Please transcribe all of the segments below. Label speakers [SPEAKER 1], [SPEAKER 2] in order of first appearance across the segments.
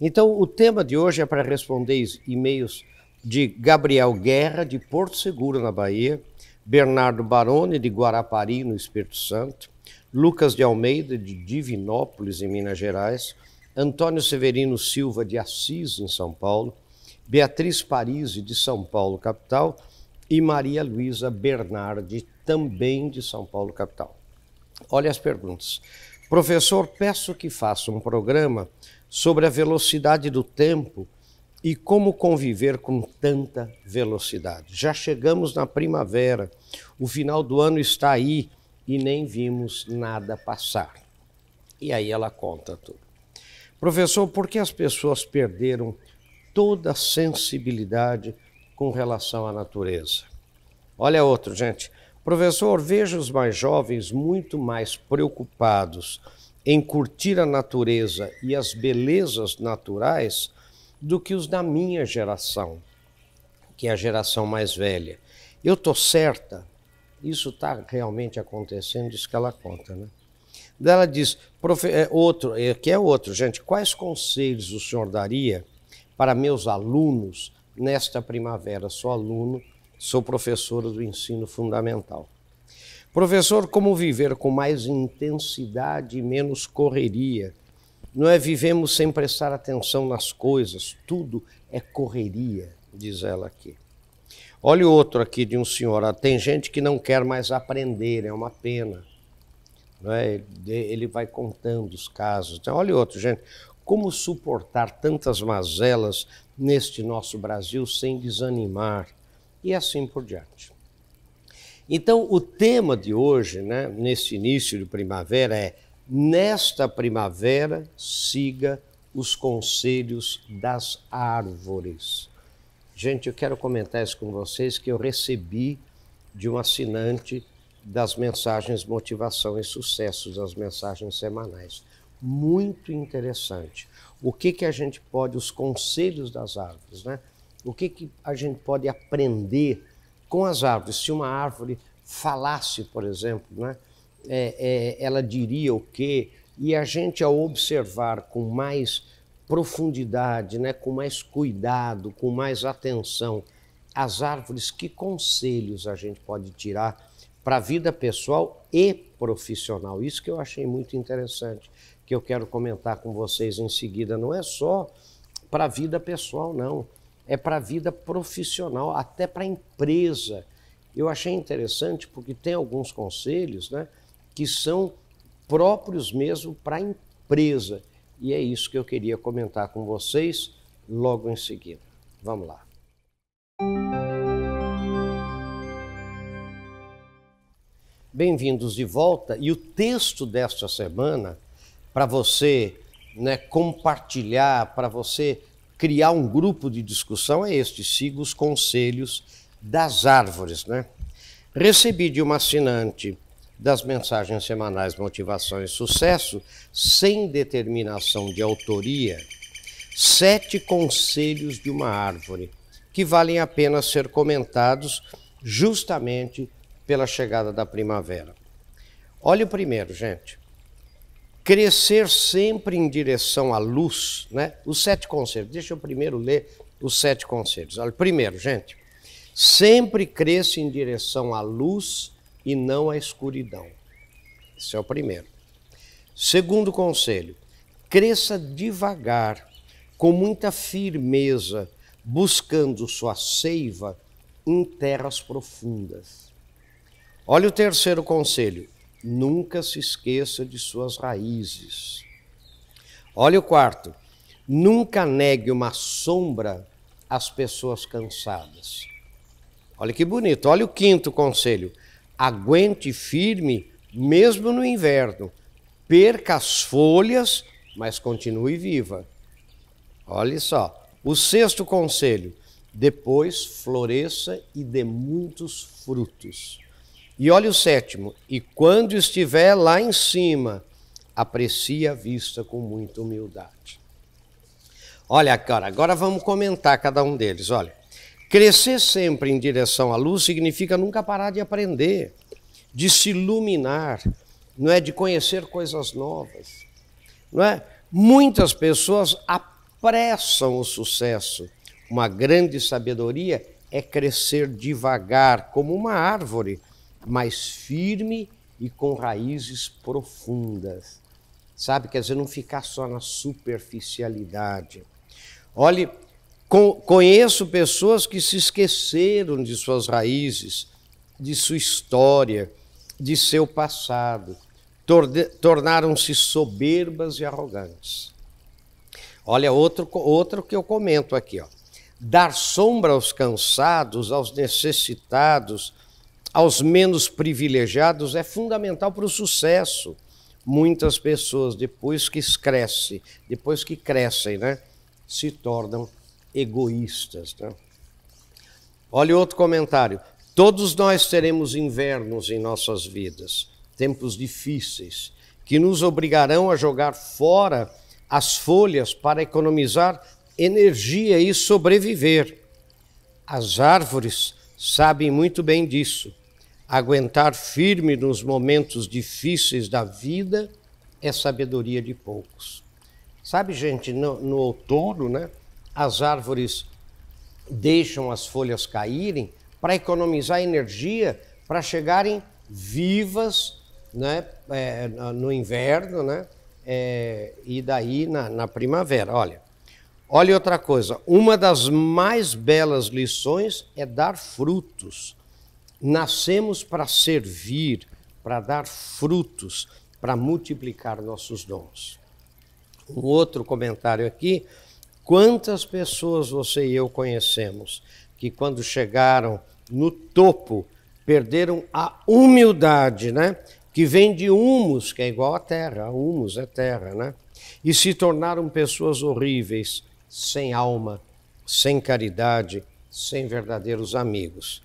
[SPEAKER 1] Então, o tema de hoje é para responder e-mails de Gabriel Guerra, de Porto Seguro, na Bahia, Bernardo Baroni, de Guarapari, no Espírito Santo, Lucas de Almeida, de Divinópolis, em Minas Gerais, Antônio Severino Silva, de Assis, em São Paulo, Beatriz Parisi, de São Paulo, capital, e Maria Luísa Bernardi, também de São Paulo, capital. Olha as perguntas. Professor, peço que faça um programa sobre a velocidade do tempo e como conviver com tanta velocidade. Já chegamos na primavera, o final do ano está aí e nem vimos nada passar. E aí ela conta tudo. Professor, por que as pessoas perderam toda a sensibilidade com relação à natureza? Olha outro, gente. Professor, veja os mais jovens muito mais preocupados em curtir a natureza e as belezas naturais do que os da minha geração, que é a geração mais velha. Eu estou certa, isso está realmente acontecendo, isso que ela conta, né? Ela diz, é, outro, é, que é outro, gente, quais conselhos o senhor daria para meus alunos nesta primavera? Sou aluno, sou professora do ensino fundamental. Professor, como viver com mais intensidade e menos correria? Não é vivemos sem prestar atenção nas coisas, tudo é correria, diz ela aqui. Olha o outro aqui de um senhor, tem gente que não quer mais aprender, é uma pena. É? Ele vai contando os casos. Então, olha o outro, gente, como suportar tantas mazelas neste nosso Brasil sem desanimar? E assim por diante. Então, o tema de hoje, né, nesse início de primavera, é: nesta primavera, siga os conselhos das árvores. Gente, eu quero comentar isso com vocês que eu recebi de um assinante das mensagens motivação e sucesso, das mensagens semanais. Muito interessante. O que que a gente pode, os conselhos das árvores, né? O que que a gente pode aprender com as árvores. Se uma árvore falasse, por exemplo, né, é, é, ela diria o quê? E a gente, ao observar com mais profundidade, né, com mais cuidado, com mais atenção, as árvores, que conselhos a gente pode tirar para a vida pessoal e profissional? Isso que eu achei muito interessante, que eu quero comentar com vocês em seguida. Não é só para a vida pessoal, não é para a vida profissional, até para a empresa. Eu achei interessante porque tem alguns conselhos né, que são próprios mesmo para a empresa. E é isso que eu queria comentar com vocês logo em seguida. Vamos lá. Bem-vindos de volta. E o texto desta semana, para você né, compartilhar, para você criar um grupo de discussão é este: siga os conselhos das árvores. Né? Recebi de uma assinante das mensagens semanais Motivação e Sucesso, sem determinação de autoria, sete conselhos de uma árvore que valem a pena ser comentados justamente pela chegada da primavera. Olha o primeiro, gente crescer sempre em direção à luz, né? Os sete conselhos. Deixa eu primeiro ler os sete conselhos. Olha, primeiro, gente, sempre cresça em direção à luz e não à escuridão. Esse é o primeiro. Segundo conselho, cresça devagar, com muita firmeza, buscando sua seiva em terras profundas. Olha o terceiro conselho, nunca se esqueça de suas raízes. Olha o quarto. Nunca negue uma sombra às pessoas cansadas. Olha que bonito. Olha o quinto conselho. Aguente firme mesmo no inverno. Perca as folhas, mas continue viva. Olha só. O sexto conselho. Depois floresça e dê muitos frutos. E olha o sétimo, e quando estiver lá em cima, aprecie a vista com muita humildade. Olha, cara, agora vamos comentar cada um deles. Olha, crescer sempre em direção à luz significa nunca parar de aprender, de se iluminar, não é de conhecer coisas novas, não é? Muitas pessoas apressam o sucesso. Uma grande sabedoria é crescer devagar, como uma árvore, mas firme e com raízes profundas. Sabe? Quer dizer, não ficar só na superficialidade. Olhe, conheço pessoas que se esqueceram de suas raízes, de sua história, de seu passado, tornaram-se soberbas e arrogantes. Olha, outro, outro que eu comento aqui, ó. Dar sombra aos cansados, aos necessitados, aos menos privilegiados é fundamental para o sucesso. Muitas pessoas, depois que crescem, depois que crescem, né, se tornam egoístas. Né? Olha outro comentário. Todos nós teremos invernos em nossas vidas, tempos difíceis, que nos obrigarão a jogar fora as folhas para economizar energia e sobreviver. As árvores sabem muito bem disso. Aguentar firme nos momentos difíceis da vida é sabedoria de poucos. Sabe, gente, no, no outono, né, as árvores deixam as folhas caírem para economizar energia, para chegarem vivas né, é, no inverno né, é, e daí na, na primavera. Olha, olha outra coisa, uma das mais belas lições é dar frutos. Nascemos para servir, para dar frutos, para multiplicar nossos dons. Um outro comentário aqui: quantas pessoas você e eu conhecemos que, quando chegaram no topo, perderam a humildade, né? Que vem de humus, que é igual à terra, humus é terra, né? E se tornaram pessoas horríveis, sem alma, sem caridade, sem verdadeiros amigos.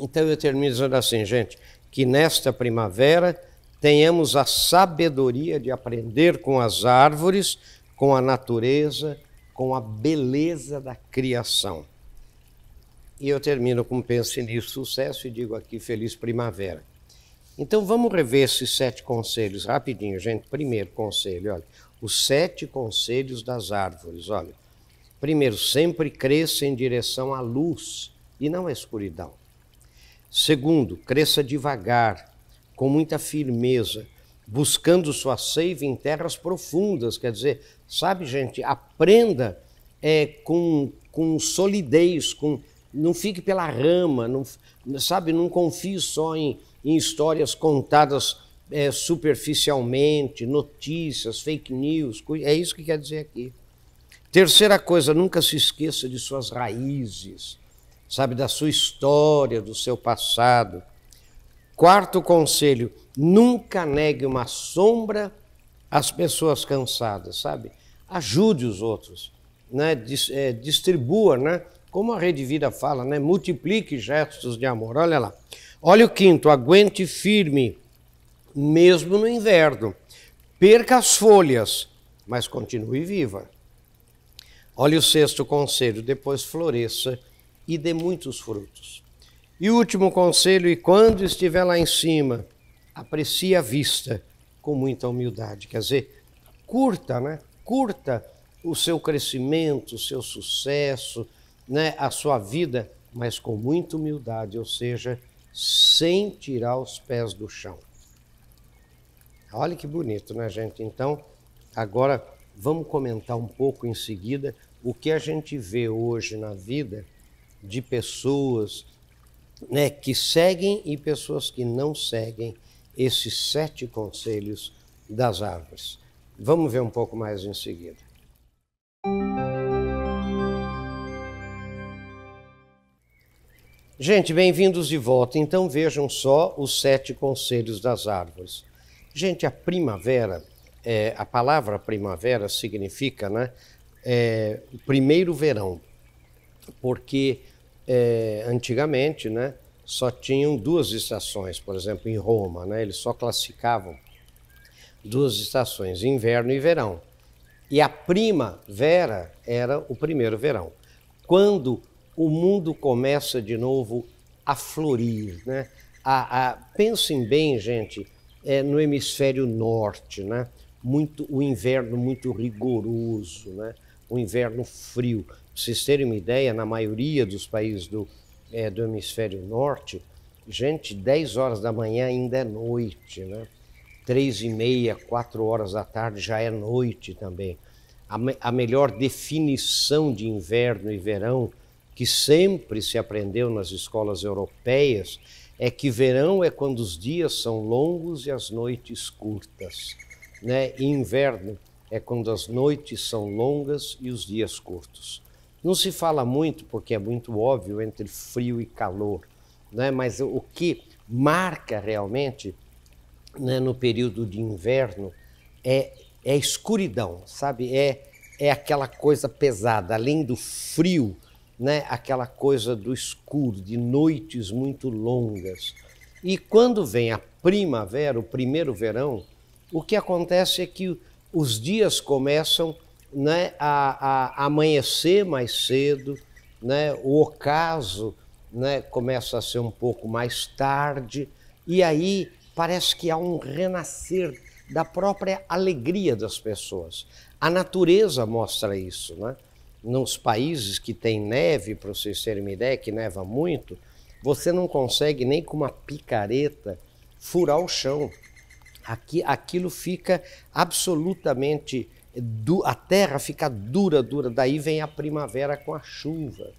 [SPEAKER 1] Então eu termino dizendo assim, gente, que nesta primavera tenhamos a sabedoria de aprender com as árvores, com a natureza, com a beleza da criação. E eu termino com Pense Nisso, sucesso e digo aqui Feliz Primavera. Então vamos rever esses sete conselhos rapidinho, gente. Primeiro conselho, olha, os sete conselhos das árvores, olha. Primeiro, sempre cresça em direção à luz e não à escuridão. Segundo, cresça devagar, com muita firmeza, buscando sua seiva em terras profundas. Quer dizer, sabe, gente, aprenda é, com, com solidez, com, não fique pela rama, não, sabe, não confie só em, em histórias contadas é, superficialmente, notícias, fake news, é isso que quer dizer aqui. Terceira coisa, nunca se esqueça de suas raízes, sabe, da sua história, do seu passado. Quarto conselho, nunca negue uma sombra às pessoas cansadas, sabe? Ajude os outros, né? É, distribua, né? Como a Rede Vida fala, né? Multiplique gestos de amor. Olha lá. Olha o quinto, aguente firme, mesmo no inverno. Perca as folhas, mas continue viva. Olha o sexto conselho, depois floresça e dê muitos frutos. E último conselho, e quando estiver lá em cima, aprecie a vista com muita humildade. Quer dizer, curta, né? Curta o seu crescimento, o seu sucesso, né, a sua vida, mas com muita humildade, ou seja, sem tirar os pés do chão. Olha que bonito, né, gente? Então, agora vamos comentar um pouco em seguida o que a gente vê hoje na vida de pessoas né, que seguem e pessoas que não seguem esses sete conselhos das árvores. Vamos ver um pouco mais em seguida. Gente, bem-vindos de volta. Então vejam só os sete conselhos das árvores. Gente, a primavera, é, a palavra primavera significa, né, é, primeiro verão, porque é, antigamente, né, só tinham duas estações, por exemplo, em Roma, né, eles só classificavam duas estações, inverno e verão. E a primavera era o primeiro verão. Quando o mundo começa de novo a florir. Né? A, a, pensem bem, gente, é, no hemisfério norte, né? muito, o inverno muito rigoroso, né? o inverno frio. Vocês terem uma ideia, na maioria dos países do, é, do hemisfério norte, gente, 10 horas da manhã ainda é noite, né? Três e meia, quatro horas da tarde já é noite também. A, me, a melhor definição de inverno e verão que sempre se aprendeu nas escolas europeias é que verão é quando os dias são longos e as noites curtas, né? E inverno é quando as noites são longas e os dias curtos. Não se fala muito, porque é muito óbvio, entre frio e calor, né? mas o que marca realmente né, no período de inverno é, é a escuridão, sabe? É, é aquela coisa pesada, além do frio, né? aquela coisa do escuro, de noites muito longas. E quando vem a primavera, o primeiro verão, o que acontece é que os dias começam né, a, a amanhecer mais cedo, né, o ocaso né, começa a ser um pouco mais tarde, e aí parece que há um renascer da própria alegria das pessoas. A natureza mostra isso. Né? Nos países que tem neve, para vocês terem uma ideia, que neva muito, você não consegue nem com uma picareta furar o chão. Aqui, aquilo fica absolutamente a terra fica dura, dura, daí vem a primavera com a chuva.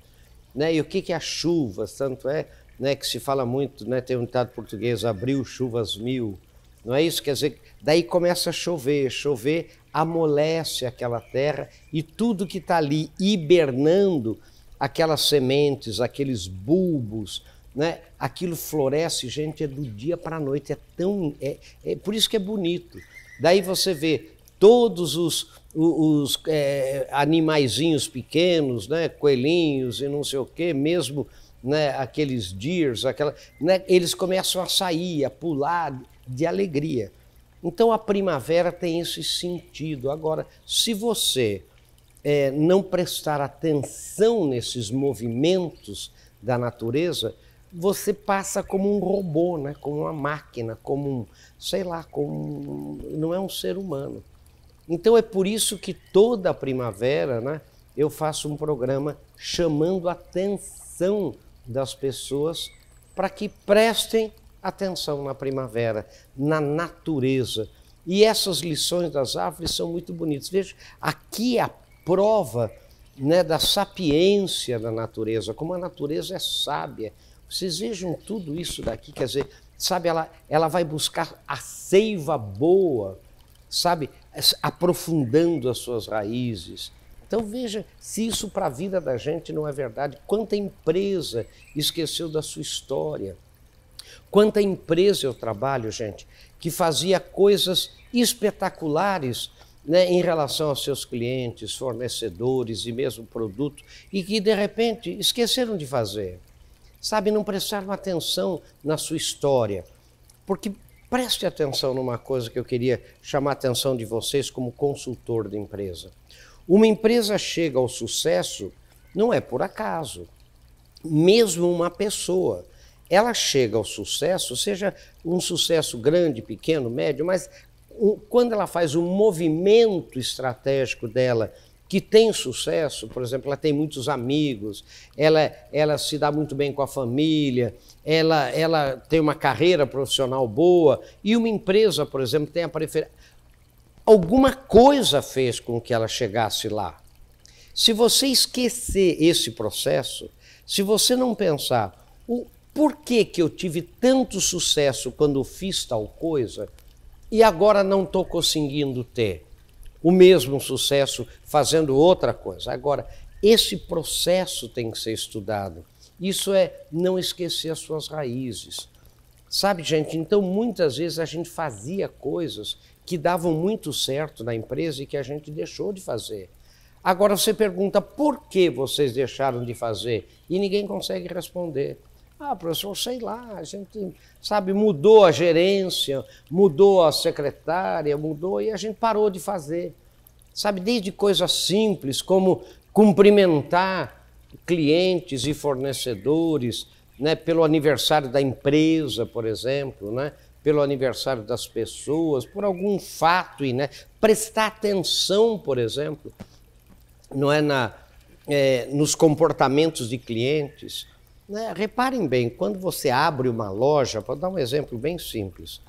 [SPEAKER 1] Né? E o que, que é a chuva? Tanto é né, que se fala muito, né, tem um ditado português, abril, chuvas mil. Não é isso? Quer dizer, daí começa a chover, chover amolece aquela terra e tudo que está ali hibernando, aquelas sementes, aqueles bulbos, né? aquilo floresce, gente, é do dia para a noite, é tão. É, é, por isso que é bonito. Daí você vê todos os, os é, animaizinhos pequenos, né, coelhinhos e não sei o quê, mesmo né, aqueles deers, aquela, né, eles começam a sair, a pular de alegria. Então a primavera tem esse sentido. Agora, se você é, não prestar atenção nesses movimentos da natureza, você passa como um robô, né? como uma máquina, como um, sei lá, como um, não é um ser humano. Então é por isso que toda primavera né, eu faço um programa chamando a atenção das pessoas para que prestem atenção na primavera, na natureza. E essas lições das árvores são muito bonitas. Veja, aqui é a prova né, da sapiência da natureza, como a natureza é sábia. Vocês vejam tudo isso daqui, quer dizer, sabe, ela, ela vai buscar a seiva boa, sabe, aprofundando as suas raízes. Então veja se isso para a vida da gente não é verdade. Quanta empresa esqueceu da sua história. Quanta empresa eu trabalho, gente, que fazia coisas espetaculares né, em relação aos seus clientes, fornecedores e mesmo produtos, e que de repente esqueceram de fazer. Sabe, não prestaram atenção na sua história. Porque Preste atenção numa coisa que eu queria chamar a atenção de vocês como consultor de empresa. Uma empresa chega ao sucesso não é por acaso. Mesmo uma pessoa, ela chega ao sucesso, seja um sucesso grande, pequeno, médio, mas quando ela faz um movimento estratégico dela que tem sucesso, por exemplo, ela tem muitos amigos, ela, ela se dá muito bem com a família, ela, ela tem uma carreira profissional boa e uma empresa, por exemplo, tem a preferência. Alguma coisa fez com que ela chegasse lá. Se você esquecer esse processo, se você não pensar o porquê que eu tive tanto sucesso quando fiz tal coisa e agora não estou conseguindo ter o mesmo sucesso fazendo outra coisa. Agora, esse processo tem que ser estudado. Isso é não esquecer as suas raízes. Sabe, gente? Então, muitas vezes a gente fazia coisas que davam muito certo na empresa e que a gente deixou de fazer. Agora você pergunta por que vocês deixaram de fazer e ninguém consegue responder. Ah, professor, sei lá, a gente, sabe, mudou a gerência, mudou a secretária, mudou e a gente parou de fazer. Sabe, desde coisas simples como cumprimentar clientes e fornecedores, né, pelo aniversário da empresa, por exemplo, né, pelo aniversário das pessoas, por algum fato, né, prestar atenção, por exemplo. não é na, é, nos comportamentos de clientes. Né? Reparem bem, quando você abre uma loja, vou dar um exemplo bem simples,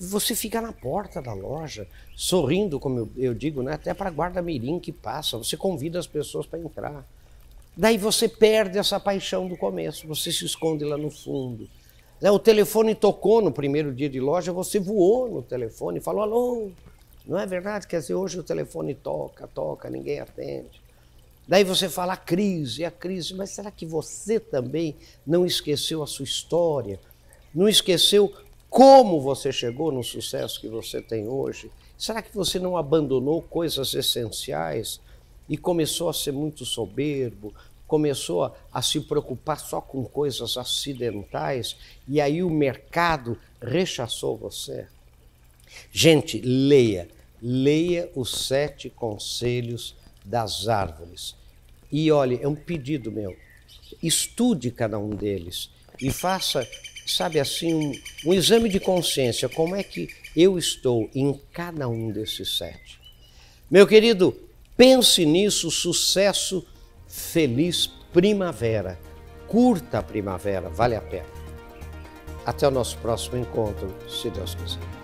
[SPEAKER 1] você fica na porta da loja, sorrindo, como eu, eu digo, né? até para guarda-mirim que passa, você convida as pessoas para entrar. Daí você perde essa paixão do começo, você se esconde lá no fundo. Né? O telefone tocou no primeiro dia de loja, você voou no telefone falou alô. Não é verdade? Quer dizer, hoje o telefone toca, toca, ninguém atende. Daí você fala a crise, a crise, mas será que você também não esqueceu a sua história? Não esqueceu como você chegou no sucesso que você tem hoje? Será que você não abandonou coisas essenciais e começou a ser muito soberbo, começou a, a, se preocupar só com coisas acidentais e aí o mercado rechaçou você? Gente, leia, leia os sete conselhos das árvores. E olhe, é um pedido meu, estude cada um deles e faça sabe assim, um, um exame de consciência, como é que eu estou em cada um desses sete. Meu querido, pense nisso, sucesso, feliz primavera. Curta a primavera, vale a pena. Até o nosso próximo encontro, se Deus quiser.